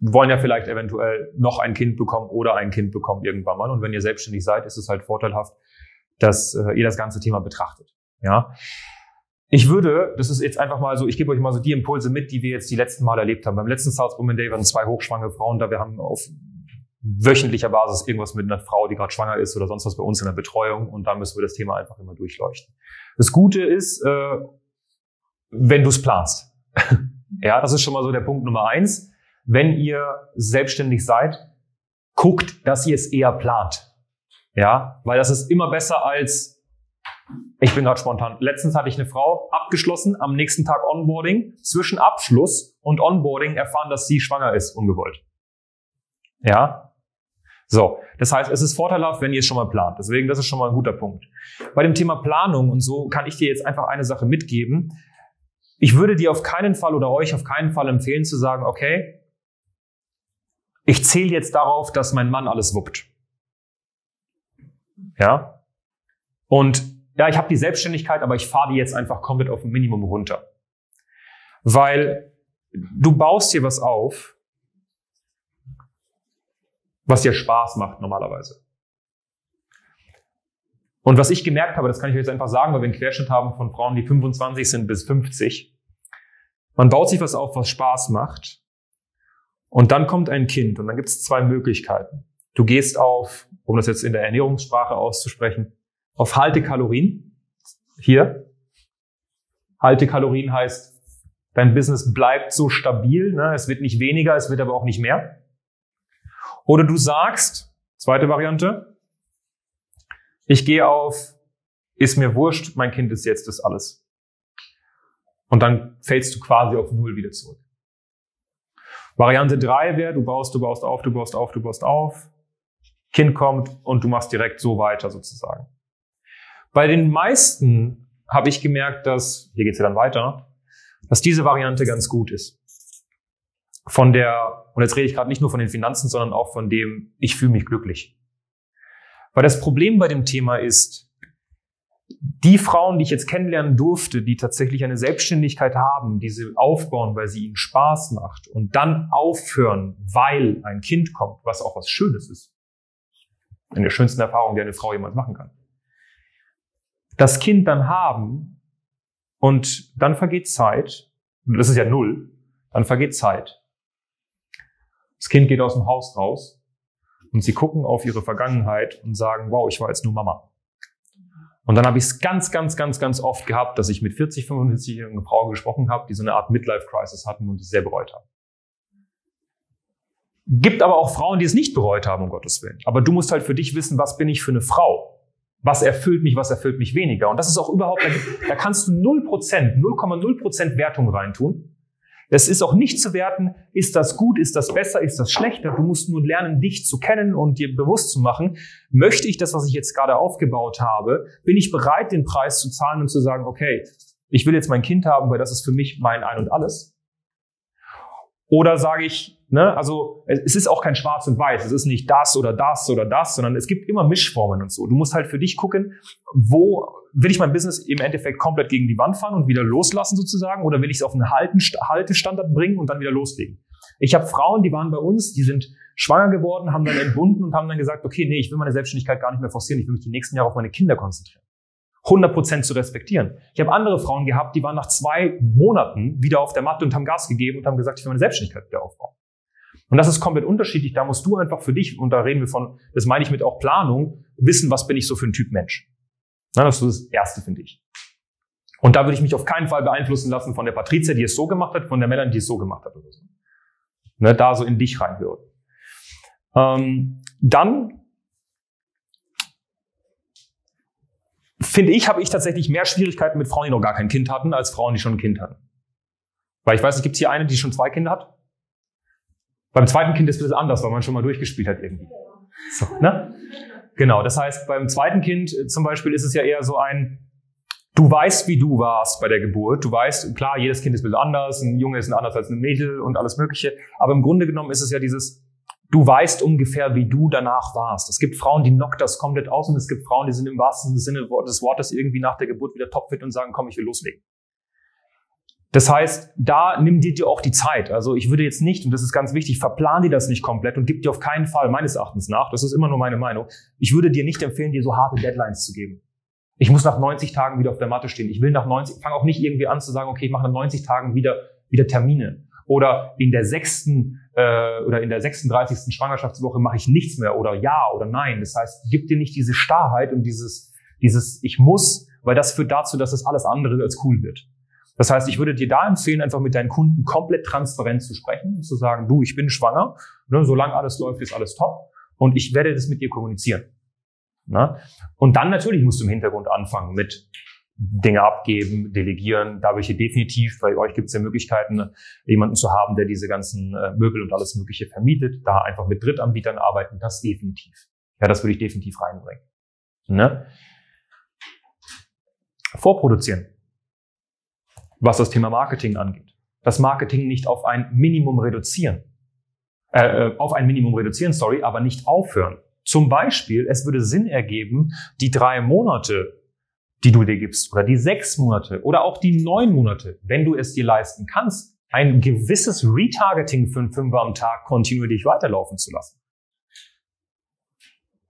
wollen ja vielleicht eventuell noch ein Kind bekommen oder ein Kind bekommen irgendwann mal. Und wenn ihr selbstständig seid, ist es halt vorteilhaft, dass äh, ihr das ganze Thema betrachtet. Ja. Ich würde, das ist jetzt einfach mal so, ich gebe euch mal so die Impulse mit, die wir jetzt die letzten Mal erlebt haben. Beim letzten South Women Day waren zwei hochschwangere Frauen da. Wir haben auf wöchentlicher Basis irgendwas mit einer Frau, die gerade schwanger ist oder sonst was bei uns in der Betreuung und da müssen wir das Thema einfach immer durchleuchten. Das Gute ist, äh, wenn du es planst. ja, das ist schon mal so der Punkt Nummer eins. Wenn ihr selbstständig seid, guckt, dass ihr es eher plant. Ja, weil das ist immer besser als ich bin gerade spontan. Letztens hatte ich eine Frau abgeschlossen, am nächsten Tag Onboarding, zwischen Abschluss und Onboarding erfahren, dass sie schwanger ist, ungewollt. Ja? So. Das heißt, es ist vorteilhaft, wenn ihr es schon mal plant. Deswegen, das ist schon mal ein guter Punkt. Bei dem Thema Planung und so kann ich dir jetzt einfach eine Sache mitgeben. Ich würde dir auf keinen Fall oder euch auf keinen Fall empfehlen zu sagen, okay, ich zähle jetzt darauf, dass mein Mann alles wuppt. Ja? Und ja, ich habe die Selbstständigkeit, aber ich fahre die jetzt einfach komplett auf ein Minimum runter. Weil du baust dir was auf, was dir Spaß macht normalerweise. Und was ich gemerkt habe, das kann ich euch jetzt einfach sagen, weil wir einen Querschnitt haben von Frauen, die 25 sind bis 50. Man baut sich was auf, was Spaß macht. Und dann kommt ein Kind und dann gibt es zwei Möglichkeiten. Du gehst auf, um das jetzt in der Ernährungssprache auszusprechen, auf Haltekalorien. Hier. Haltekalorien heißt, dein Business bleibt so stabil. Ne? Es wird nicht weniger, es wird aber auch nicht mehr. Oder du sagst, zweite Variante, ich gehe auf, ist mir wurscht, mein Kind ist jetzt das alles. Und dann fällst du quasi auf Null wieder zurück. Variante drei wäre, du baust, du baust auf, du baust auf, du baust auf. Kind kommt und du machst direkt so weiter sozusagen. Bei den meisten habe ich gemerkt, dass, hier geht's ja dann weiter, dass diese Variante ganz gut ist. Von der, und jetzt rede ich gerade nicht nur von den Finanzen, sondern auch von dem, ich fühle mich glücklich. Weil das Problem bei dem Thema ist, die Frauen, die ich jetzt kennenlernen durfte, die tatsächlich eine Selbstständigkeit haben, die sie aufbauen, weil sie ihnen Spaß macht und dann aufhören, weil ein Kind kommt, was auch was Schönes ist. Eine der schönsten Erfahrungen, die eine Frau jemals machen kann das Kind dann haben und dann vergeht Zeit, das ist ja null, dann vergeht Zeit. Das Kind geht aus dem Haus raus und sie gucken auf ihre Vergangenheit und sagen, wow, ich war jetzt nur Mama. Und dann habe ich es ganz, ganz, ganz, ganz oft gehabt, dass ich mit 40, 45 eine Frau gesprochen habe, die so eine Art Midlife-Crisis hatten und es sehr bereut haben. Gibt aber auch Frauen, die es nicht bereut haben, um Gottes Willen. Aber du musst halt für dich wissen, was bin ich für eine Frau? was erfüllt mich, was erfüllt mich weniger. Und das ist auch überhaupt, da kannst du 0%, 0,0% Wertung reintun. Es ist auch nicht zu werten, ist das gut, ist das besser, ist das schlechter. Du musst nur lernen, dich zu kennen und dir bewusst zu machen, möchte ich das, was ich jetzt gerade aufgebaut habe, bin ich bereit, den Preis zu zahlen und zu sagen, okay, ich will jetzt mein Kind haben, weil das ist für mich mein Ein und alles. Oder sage ich, ne, also es ist auch kein Schwarz und Weiß, es ist nicht das oder das oder das, sondern es gibt immer Mischformen und so. Du musst halt für dich gucken, wo will ich mein Business im Endeffekt komplett gegen die Wand fahren und wieder loslassen sozusagen, oder will ich es auf einen Haltestandard bringen und dann wieder loslegen? Ich habe Frauen, die waren bei uns, die sind schwanger geworden, haben dann entbunden und haben dann gesagt, okay, nee, ich will meine Selbstständigkeit gar nicht mehr forcieren, ich will mich die nächsten Jahre auf meine Kinder konzentrieren. 100% zu respektieren. Ich habe andere Frauen gehabt, die waren nach zwei Monaten wieder auf der Matte und haben Gas gegeben und haben gesagt, ich will meine Selbstständigkeit wieder aufbauen. Und das ist komplett unterschiedlich. Da musst du einfach für dich, und da reden wir von, das meine ich mit auch Planung, wissen, was bin ich so für ein Typ Mensch. Na, das ist das Erste, finde ich. Und da würde ich mich auf keinen Fall beeinflussen lassen von der Patrizia, die es so gemacht hat, von der Melanie, die es so gemacht hat oder so. Ne, da so in dich reinhören. Ähm, dann finde ich, habe ich tatsächlich mehr Schwierigkeiten mit Frauen, die noch gar kein Kind hatten, als Frauen, die schon ein Kind hatten. Weil ich weiß, es gibt hier eine, die schon zwei Kinder hat. Beim zweiten Kind ist es anders, weil man schon mal durchgespielt hat irgendwie. So, ne? Genau, das heißt, beim zweiten Kind äh, zum Beispiel ist es ja eher so ein, du weißt, wie du warst bei der Geburt. Du weißt, klar, jedes Kind ist ein bisschen anders, ein Junge ist anders als ein Mädel und alles Mögliche. Aber im Grunde genommen ist es ja dieses, du weißt ungefähr, wie du danach warst. Es gibt Frauen, die knockt das komplett aus und es gibt Frauen, die sind im wahrsten Sinne des Wortes irgendwie nach der Geburt wieder topfit und sagen, komm, ich will loslegen. Das heißt, da nimm dir auch die Zeit. Also ich würde jetzt nicht, und das ist ganz wichtig, verplan dir das nicht komplett und gib dir auf keinen Fall meines Erachtens nach, das ist immer nur meine Meinung, ich würde dir nicht empfehlen, dir so harte Deadlines zu geben. Ich muss nach 90 Tagen wieder auf der Matte stehen. Ich will nach 90, fang auch nicht irgendwie an zu sagen, okay, ich mache nach 90 Tagen wieder, wieder Termine. Oder in der sechsten äh, oder in der 36. Schwangerschaftswoche mache ich nichts mehr oder ja oder nein. Das heißt, gib dir nicht diese Starrheit und dieses, dieses Ich muss, weil das führt dazu, dass es alles andere als cool wird. Das heißt, ich würde dir da empfehlen, einfach mit deinen Kunden komplett transparent zu sprechen und zu sagen, du, ich bin schwanger, ne, solange alles läuft, ist alles top und ich werde das mit dir kommunizieren. Ne? Und dann natürlich musst du im Hintergrund anfangen mit Dinge abgeben, delegieren. Da welche definitiv, bei euch gibt es ja Möglichkeiten, jemanden zu haben, der diese ganzen äh, Möbel und alles Mögliche vermietet. Da einfach mit Drittanbietern arbeiten, das definitiv. Ja, das würde ich definitiv reinbringen. Ne? Vorproduzieren was das Thema Marketing angeht. Das Marketing nicht auf ein Minimum reduzieren. Äh, äh, auf ein Minimum reduzieren, sorry, aber nicht aufhören. Zum Beispiel, es würde Sinn ergeben, die drei Monate, die du dir gibst, oder die sechs Monate, oder auch die neun Monate, wenn du es dir leisten kannst, ein gewisses Retargeting für einen Fünfer am Tag kontinuierlich weiterlaufen zu lassen.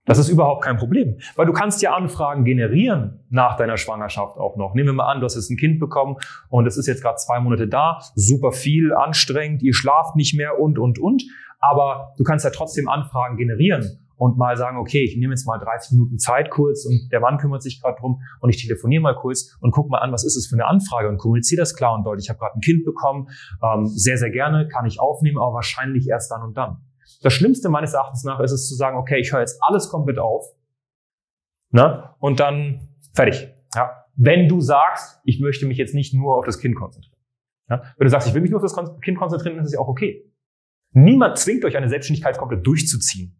Das ist überhaupt kein Problem, weil du kannst ja Anfragen generieren nach deiner Schwangerschaft auch noch. Nehmen wir mal an, du hast jetzt ein Kind bekommen und es ist jetzt gerade zwei Monate da, super viel, anstrengend, ihr schlaft nicht mehr und, und, und. Aber du kannst ja trotzdem Anfragen generieren und mal sagen, okay, ich nehme jetzt mal 30 Minuten Zeit kurz und der Mann kümmert sich gerade drum und ich telefoniere mal kurz und guck mal an, was ist es für eine Anfrage und kommuniziere das klar und deutlich. Ich habe gerade ein Kind bekommen, ähm, sehr, sehr gerne, kann ich aufnehmen, aber wahrscheinlich erst dann und dann. Das Schlimmste meines Erachtens nach ist es zu sagen, okay, ich höre jetzt alles komplett auf ne? und dann fertig. Ja? Wenn du sagst, ich möchte mich jetzt nicht nur auf das Kind konzentrieren. Ja? Wenn du sagst, ich will mich nur auf das Kind konzentrieren, dann ist es ja auch okay. Niemand zwingt euch eine Selbstständigkeit komplett durchzuziehen.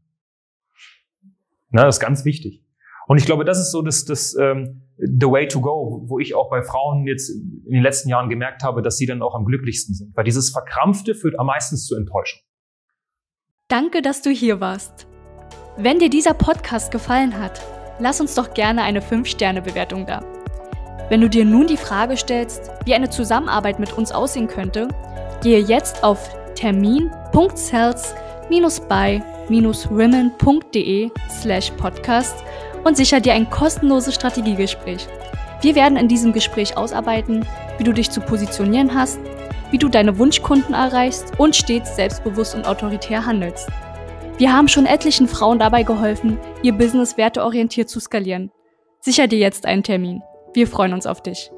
Na, das ist ganz wichtig. Und ich glaube, das ist so das, das ähm, the way to go, wo ich auch bei Frauen jetzt in den letzten Jahren gemerkt habe, dass sie dann auch am glücklichsten sind. Weil dieses Verkrampfte führt am meisten zur Enttäuschung. Danke, dass du hier warst. Wenn dir dieser Podcast gefallen hat, lass uns doch gerne eine 5-Sterne-Bewertung da. Wenn du dir nun die Frage stellst, wie eine Zusammenarbeit mit uns aussehen könnte, gehe jetzt auf termin.cells-by-women.de slash podcast und sicher dir ein kostenloses Strategiegespräch. Wir werden in diesem Gespräch ausarbeiten, wie du dich zu positionieren hast, wie du deine Wunschkunden erreichst und stets selbstbewusst und autoritär handelst. Wir haben schon etlichen Frauen dabei geholfen, ihr Business werteorientiert zu skalieren. Sicher dir jetzt einen Termin. Wir freuen uns auf dich.